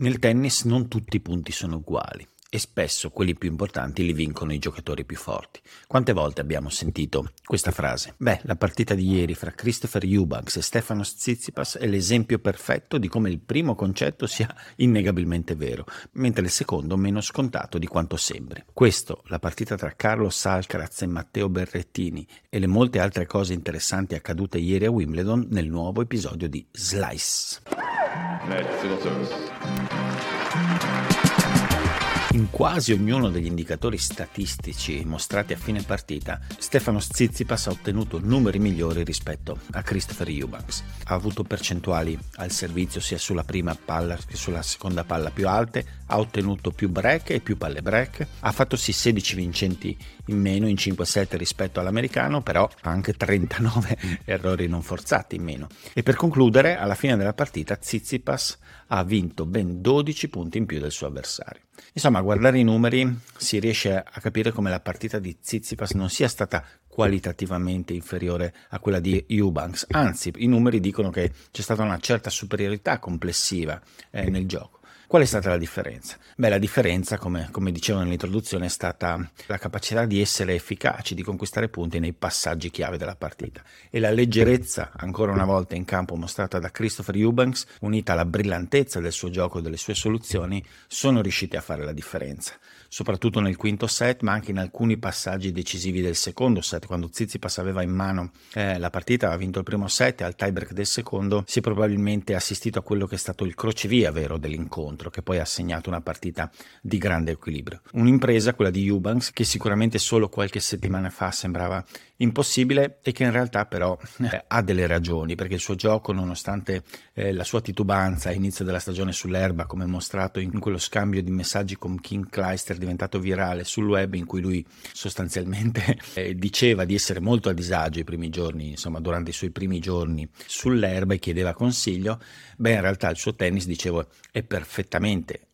Nel tennis non tutti i punti sono uguali e spesso quelli più importanti li vincono i giocatori più forti. Quante volte abbiamo sentito questa frase? Beh, la partita di ieri fra Christopher Eubanks e Stefanos Tsitsipas è l'esempio perfetto di come il primo concetto sia innegabilmente vero, mentre il secondo meno scontato di quanto sembri. Questo, la partita tra Carlos Alcaraz e Matteo Berrettini e le molte altre cose interessanti accadute ieri a Wimbledon nel nuovo episodio di Slice. Nej, Civil service. In quasi ognuno degli indicatori statistici mostrati a fine partita, Stefano Tsitsipas ha ottenuto numeri migliori rispetto a Christopher Eubanks. Ha avuto percentuali al servizio sia sulla prima palla che sulla seconda palla più alte, ha ottenuto più break e più palle break, ha fatto sì 16 vincenti in meno in 5 set rispetto all'americano, però ha anche 39 errori non forzati in meno. E per concludere, alla fine della partita Tsitsipas ha vinto ben 12 punti in più del suo avversario. Insomma, a guardare i numeri si riesce a capire come la partita di Tsitsipas non sia stata qualitativamente inferiore a quella di Eubanks, anzi i numeri dicono che c'è stata una certa superiorità complessiva eh, nel gioco. Qual è stata la differenza? Beh, la differenza, come, come, dicevo nell'introduzione, è stata la capacità di essere efficaci, di conquistare punti nei passaggi chiave della partita. E la leggerezza, ancora una volta in campo mostrata da Christopher Eubanks, unita alla brillantezza del suo gioco e delle sue soluzioni, sono riusciti a fare la differenza. Soprattutto nel quinto set, ma anche in alcuni passaggi decisivi del secondo set, quando Tsitsipas aveva in mano eh, la partita, ha vinto il primo set al tiebreak del secondo si è probabilmente assistito a quello che è stato il crocevia vero dell'incontro scontro che poi ha segnato una partita di grande equilibrio. Un'impresa, quella di Eubanks, che sicuramente solo qualche settimana fa sembrava impossibile e che in realtà però eh, ha delle ragioni perché il suo gioco nonostante eh, la sua titubanza a inizio della stagione sull'erba come mostrato in quello scambio di messaggi con King Kleister diventato virale sul web in cui lui sostanzialmente eh, diceva di essere molto a disagio i primi giorni insomma durante i suoi primi giorni sull'erba e chiedeva consiglio beh in realtà il suo tennis dicevo è perfettamente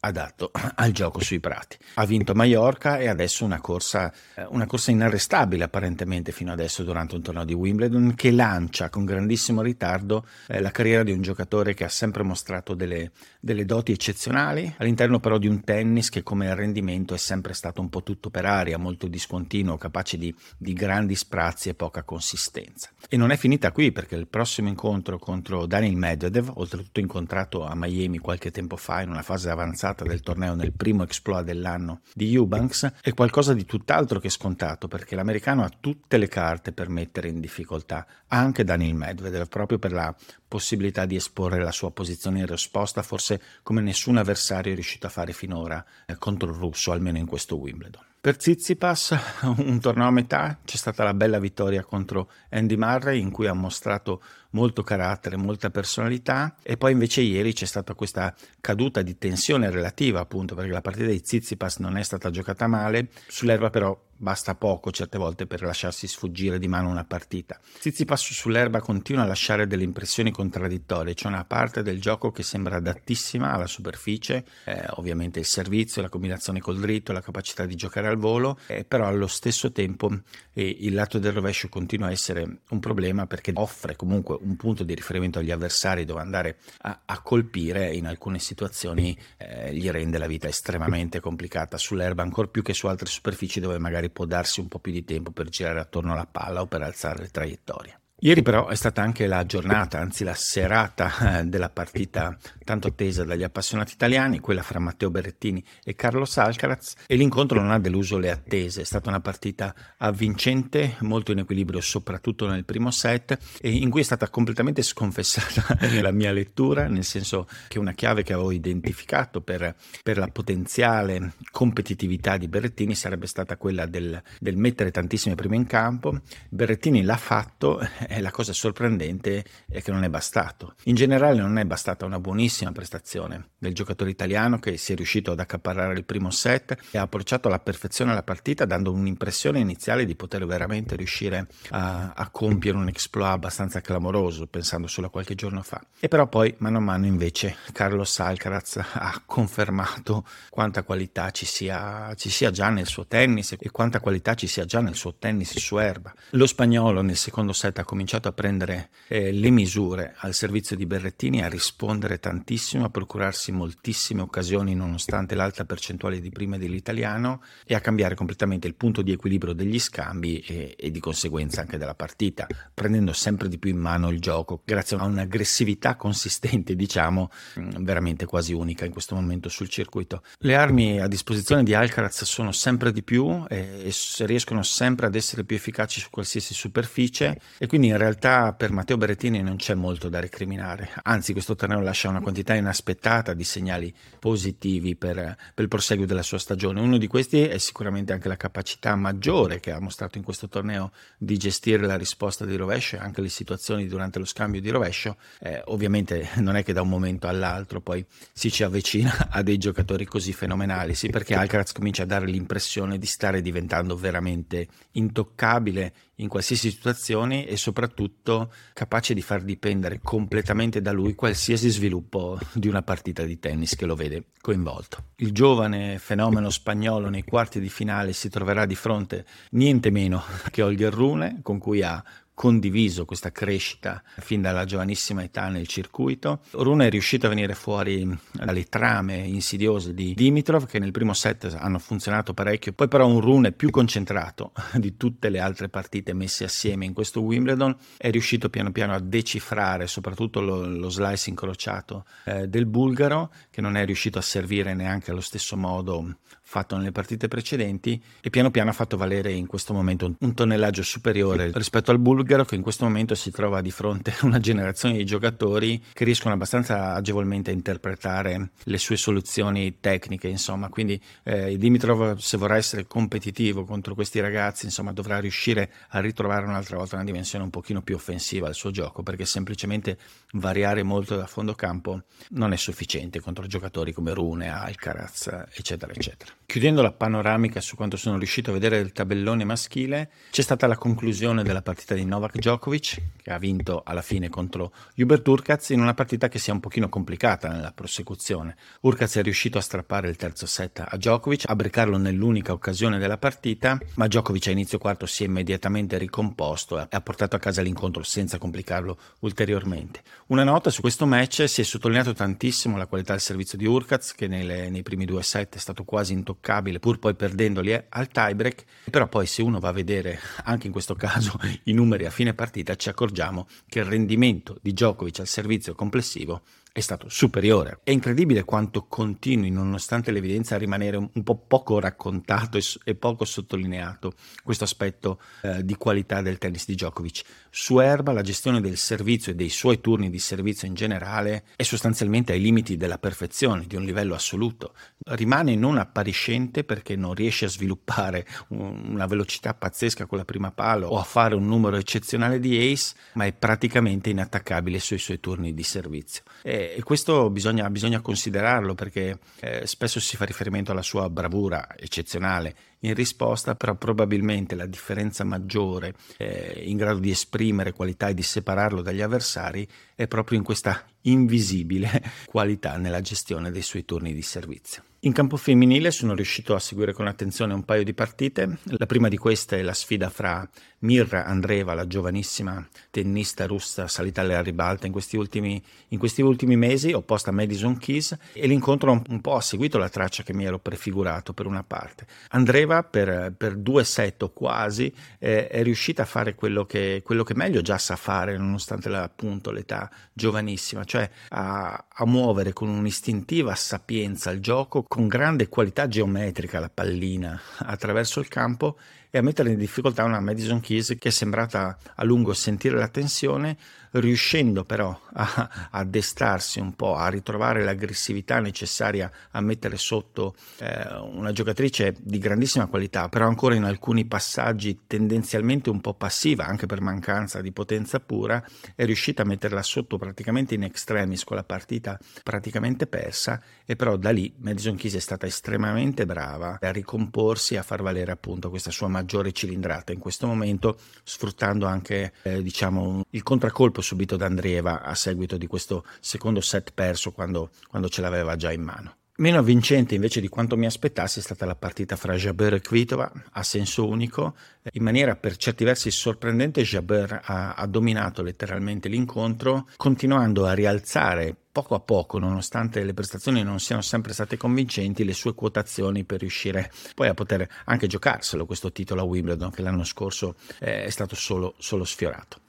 adatto al gioco sui prati ha vinto Mallorca e adesso una corsa, eh, una corsa inarrestabile apparentemente fino adesso durante un torneo di Wimbledon che lancia con grandissimo ritardo eh, la carriera di un giocatore che ha sempre mostrato delle, delle, doti eccezionali all'interno però di un tennis che come rendimento è sempre stato un po' tutto per aria, molto discontinuo, capace di, di grandi sprazzi e poca consistenza. E non è finita qui perché il prossimo incontro contro Daniel Medvedev, oltretutto incontrato a Miami qualche tempo fa in una fase avanzata del torneo nel primo exploit dell'anno di Eubanks, è qualcosa di tutt'altro che scontato perché l'americano ha tutte le carte per mettere in difficoltà anche Daniel Medvedev, proprio per la possibilità di esporre la sua posizione in risposta, forse come nessun avversario è riuscito a fare finora eh, contro il russo, almeno in questo Wimbledon. Per Tsitsipas, un torneo a metà, c'è stata la bella vittoria contro Andy Murray in cui ha mostrato molto carattere, molta personalità e poi invece ieri c'è stata questa caduta di tensione relativa appunto perché la partita di Tsitsipas non è stata giocata male, sull'erba però basta poco certe volte per lasciarsi sfuggire di mano una partita. Tsitsipas sull'erba continua a lasciare delle impressioni contraddittorie, c'è una parte del gioco che sembra adattissima alla superficie, eh, ovviamente il servizio, la combinazione col dritto, la capacità di giocare al volo, eh, però allo stesso tempo eh, il lato del rovescio continua a essere un problema perché offre comunque un punto di riferimento agli avversari dove andare a, a colpire in alcune situazioni eh, gli rende la vita estremamente complicata sull'erba ancora più che su altre superfici dove magari può darsi un po' più di tempo per girare attorno alla palla o per alzare le traiettorie. Ieri però è stata anche la giornata, anzi la serata eh, della partita tanto attesa dagli appassionati italiani, quella fra Matteo Berrettini e Carlos Alcaraz e l'incontro non ha deluso le attese, è stata una partita avvincente, molto in equilibrio soprattutto nel primo set e in cui è stata completamente sconfessata nella mia lettura, nel senso che una chiave che avevo identificato per, per la potenziale competitività di Berrettini sarebbe stata quella del, del mettere tantissime prime in campo, Berrettini l'ha fatto E la cosa sorprendente è che non è bastato. In generale non è bastata una buonissima prestazione del giocatore italiano che si è riuscito ad accaparrare il primo set e ha approcciato alla perfezione la partita dando un'impressione iniziale di poter veramente riuscire a, a compiere un exploit abbastanza clamoroso pensando solo a qualche giorno fa. E però poi mano a mano invece Carlos Alcaraz ha confermato quanta qualità ci sia, ci sia già nel suo tennis e quanta qualità ci sia già nel suo tennis su erba. Lo spagnolo nel secondo set ha cominciato a prendere eh, le misure al servizio di Berrettini, a rispondere tantissimo, a procurarsi moltissime occasioni nonostante l'alta percentuale di prime dell'italiano e a cambiare completamente il punto di equilibrio degli scambi e, e di conseguenza anche della partita, prendendo sempre di più in mano il gioco grazie a un'aggressività consistente, diciamo, mm, veramente quasi unica in questo momento sul circuito. Le armi a disposizione di Alcaraz sono sempre di più e, e riescono sempre ad essere più efficaci su qualsiasi superficie e quindi in realtà per Matteo Berrettini non c'è molto da recriminare, anzi questo torneo lascia una quantità inaspettata di segnali positivi per, per il proseguio della sua stagione. Uno di questi è sicuramente anche la capacità maggiore che ha mostrato in questo torneo di gestire la risposta di rovescio e anche le situazioni durante lo scambio di rovescio. Eh, ovviamente non è che da un momento all'altro poi si ci avvicina a dei giocatori così fenomenali, sì perché Alcaraz comincia a dare l'impressione di stare diventando veramente intoccabile in qualsiasi situazione e soprattutto capace di far dipendere completamente da lui qualsiasi sviluppo di una partita di tennis che lo vede coinvolto. Il giovane fenomeno spagnolo nei quarti di finale si troverà di fronte niente meno che Olger Rune, con cui ha condiviso questa crescita fin dalla giovanissima età nel circuito. Rune è riuscito a venire fuori dalle trame insidiose di Dimitrov che nel primo set hanno funzionato parecchio, poi però un Rune più concentrato di tutte le altre partite messe assieme in questo Wimbledon è riuscito piano piano a decifrare soprattutto lo, lo slice incrociato eh, del bulgaro che non è riuscito a servire neanche allo stesso modo fatto nelle partite precedenti e piano piano ha fatto valere in questo momento un tonnellaggio superiore rispetto al bulgaro che in questo momento si trova di fronte a una generazione di giocatori che riescono abbastanza agevolmente a interpretare le sue soluzioni tecniche insomma. Quindi eh, Dimitrov se vorrà essere competitivo contro questi ragazzi insomma dovrà riuscire a ritrovare un'altra volta una dimensione un pochino più offensiva al suo gioco perché semplicemente variare molto da fondo campo non è sufficiente contro giocatori come Rune, Alcaraz eccetera eccetera Chiudendo la panoramica su quanto sono riuscito a vedere del tabellone maschile, c'è stata la conclusione della partita di Novak Djokovic, che ha vinto alla fine contro Hubert Urkaz in una partita che si è un pochino complicata nella prosecuzione. Urkaz è riuscito a strappare il terzo set a Djokovic, a brecarlo nell'unica occasione della partita, ma Djokovic a inizio quarto si è immediatamente ricomposto e ha portato a casa l'incontro senza complicarlo ulteriormente. Una nota su questo match, si è sottolineato tantissimo la qualità del servizio di Urkaz, che nelle, nei primi due set è stato quasi intoccabile intoccabile pur poi perdendoli eh, al tiebreak, però poi se uno va a vedere anche in questo caso i numeri a fine partita ci accorgiamo che il rendimento di Djokovic al servizio complessivo è stato superiore. È incredibile quanto continui, nonostante l'evidenza, a rimanere un po' poco raccontato e, poco sottolineato questo aspetto eh, di qualità del tennis di Djokovic. Su erba la gestione del servizio e dei suoi turni di servizio in generale è sostanzialmente ai limiti della perfezione, di un livello assoluto. Rimane non appariscente perché non riesce a sviluppare una velocità pazzesca con la prima palo o a fare un numero eccezionale di ace, ma è praticamente inattaccabile sui suoi turni di servizio. E e, questo bisogna, bisogna, considerarlo perché eh, spesso si fa riferimento alla sua bravura eccezionale in risposta, però probabilmente la differenza maggiore eh, in grado di esprimere qualità e di separarlo dagli avversari è proprio in questa invisibile qualità nella gestione dei suoi turni di servizio. In campo femminile sono riuscito a seguire con attenzione un paio di partite. La prima di queste è la sfida fra Mirra Andreva, la giovanissima tennista russa salita alla ribalta in questi ultimi, in questi ultimi mesi, opposta a Madison Keys, e l'incontro un po' ha seguito la traccia che mi ero prefigurato per una parte. Andreva per, per due set o quasi eh, è riuscita a fare quello che, quello che meglio già sa fare, nonostante la, appunto l'età giovanissima, cioè a, a muovere con un'istintiva sapienza il gioco, con grande qualità geometrica la pallina attraverso il campo e a mettere in difficoltà una Madison Keys che è sembrata a lungo sentire la tensione, riuscendo però a, a destarsi un po', a ritrovare l'aggressività necessaria a mettere sotto eh, una giocatrice di grandissima qualità, però ancora in alcuni passaggi tendenzialmente un po' passiva, anche per mancanza di potenza pura, è riuscita a metterla sotto praticamente in extremis con la partita praticamente persa e però da lì Madison Keys è stata estremamente brava a ricomporsi e a far valere appunto questa sua maggiore cilindrata in questo momento, sfruttando anche eh, diciamo il contraccolpo subito da Andrieva a seguito di questo secondo set perso quando, quando ce l'aveva già in mano. Meno avvincente invece di quanto mi aspettassi è stata la partita fra Jabeur e Kvitova a senso unico. In maniera per certi versi sorprendente Jabeur ha, ha, dominato letteralmente l'incontro, continuando a rialzare poco a poco, nonostante le prestazioni non siano sempre state convincenti, le sue quotazioni per riuscire poi a poter anche giocarselo questo titolo a Wimbledon che l'anno scorso eh, è stato solo, solo sfiorato.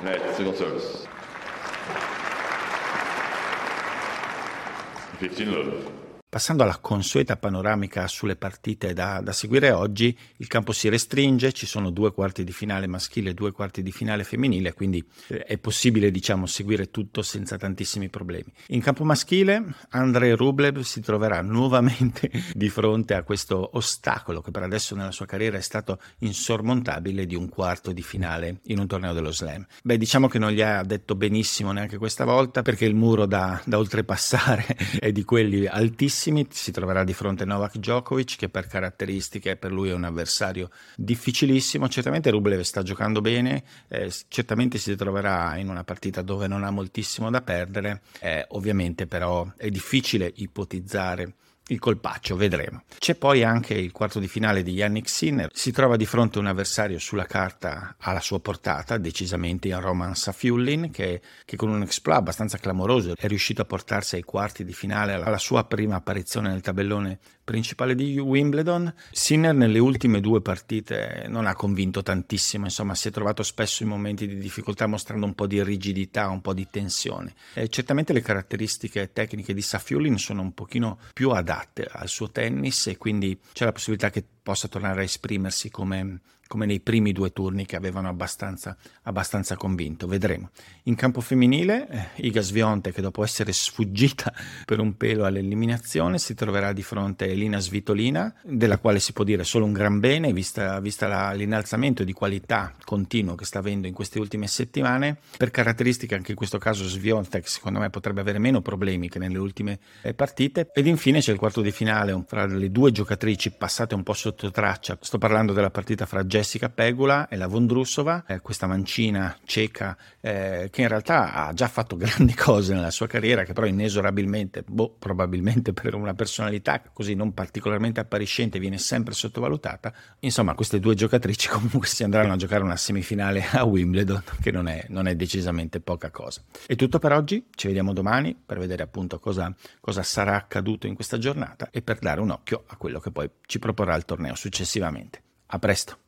Net, single service. 15 love. Passando alla consueta panoramica sulle partite da, da, seguire oggi, il campo si restringe, ci sono due quarti di finale maschile e due quarti di finale femminile, quindi eh, è possibile diciamo, seguire tutto senza tantissimi problemi. In campo maschile Andrei Rublev si troverà nuovamente di fronte a questo ostacolo che per adesso nella sua carriera è stato insormontabile di un quarto di finale in un torneo dello slam. Beh, diciamo che non gli ha detto benissimo neanche questa volta perché il muro da, da oltrepassare è di quelli altissimi si troverà di fronte Novak Djokovic che per caratteristiche per lui è un avversario difficilissimo, certamente Rublev sta giocando bene, eh, certamente si troverà in una partita dove non ha moltissimo da perdere, eh, ovviamente però è difficile ipotizzare il colpaccio, vedremo. C'è poi anche il quarto di finale di Yannick Sinner, si trova di fronte a un avversario sulla carta alla sua portata, decisamente in Roman Safiullin, che, che, con un exploit abbastanza clamoroso è riuscito a portarsi ai quarti di finale alla sua prima apparizione nel tabellone principale di Wimbledon. Sinner nelle ultime due partite non ha convinto tantissimo, insomma si è trovato spesso in momenti di difficoltà mostrando un po' di rigidità, un po' di tensione. E certamente le caratteristiche tecniche di Safiullin sono un pochino più adatte adatte al suo tennis e quindi c'è la possibilità che possa tornare a esprimersi come, come nei primi due turni che avevano abbastanza, abbastanza convinto. Vedremo. In campo femminile, eh, Iga Svionte, che dopo essere sfuggita per un pelo all'eliminazione, si troverà di fronte a Elina Svitolina, della quale si può dire solo un gran bene, vista, vista la, l'innalzamento di qualità continuo che sta avendo in queste ultime settimane. Per caratteristiche, anche in questo caso, Sviontek, secondo me, potrebbe avere meno problemi che nelle ultime eh, partite. Ed infine c'è il quarto di finale fra le due giocatrici passate un po' sotto traccia. Sto parlando della partita fra Jessica Pegula e la Vondrusova, eh, questa mancina ceca eh, che in realtà ha già fatto grandi cose nella sua carriera, che però inesorabilmente, boh, probabilmente per una personalità così non particolarmente appariscente, viene sempre sottovalutata. Insomma, queste due giocatrici comunque si andranno a giocare una semifinale a Wimbledon, che non è, non è decisamente poca cosa. È tutto per oggi, ci vediamo domani per vedere appunto cosa, cosa sarà accaduto in questa giornata e per dare un occhio a quello che poi ci proporrà il torneo successivamente. A presto.